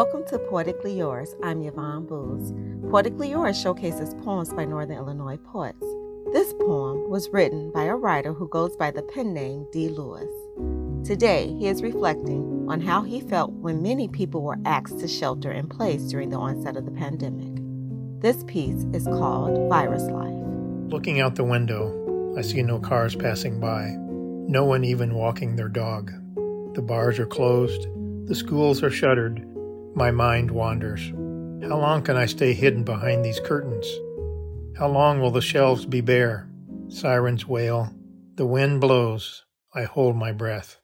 Welcome to Poetically Yours. I'm Yvonne Boose. Poetically Yours showcases poems by Northern Illinois poets. This poem was written by a writer who goes by the pen name D. Lewis. Today, he is reflecting on how he felt when many people were asked to shelter in place during the onset of the pandemic. This piece is called Virus Life. Looking out the window, I see no cars passing by, no one even walking their dog. The bars are closed, the schools are shuttered. My mind wanders. How long can I stay hidden behind these curtains? How long will the shelves be bare? Sirens wail. The wind blows. I hold my breath.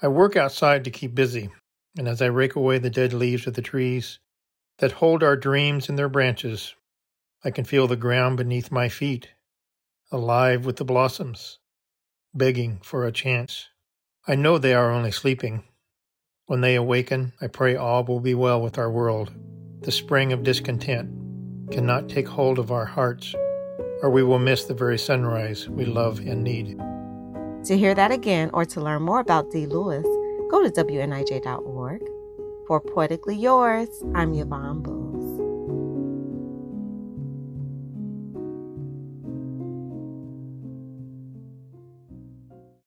I work outside to keep busy, and as I rake away the dead leaves of the trees that hold our dreams in their branches, I can feel the ground beneath my feet, alive with the blossoms, begging for a chance. I know they are only sleeping. When they awaken, I pray all will be well with our world. The spring of discontent cannot take hold of our hearts, or we will miss the very sunrise we love and need. To hear that again or to learn more about D. Lewis, go to WNIJ.org. For Poetically Yours, I'm Yvonne Boo.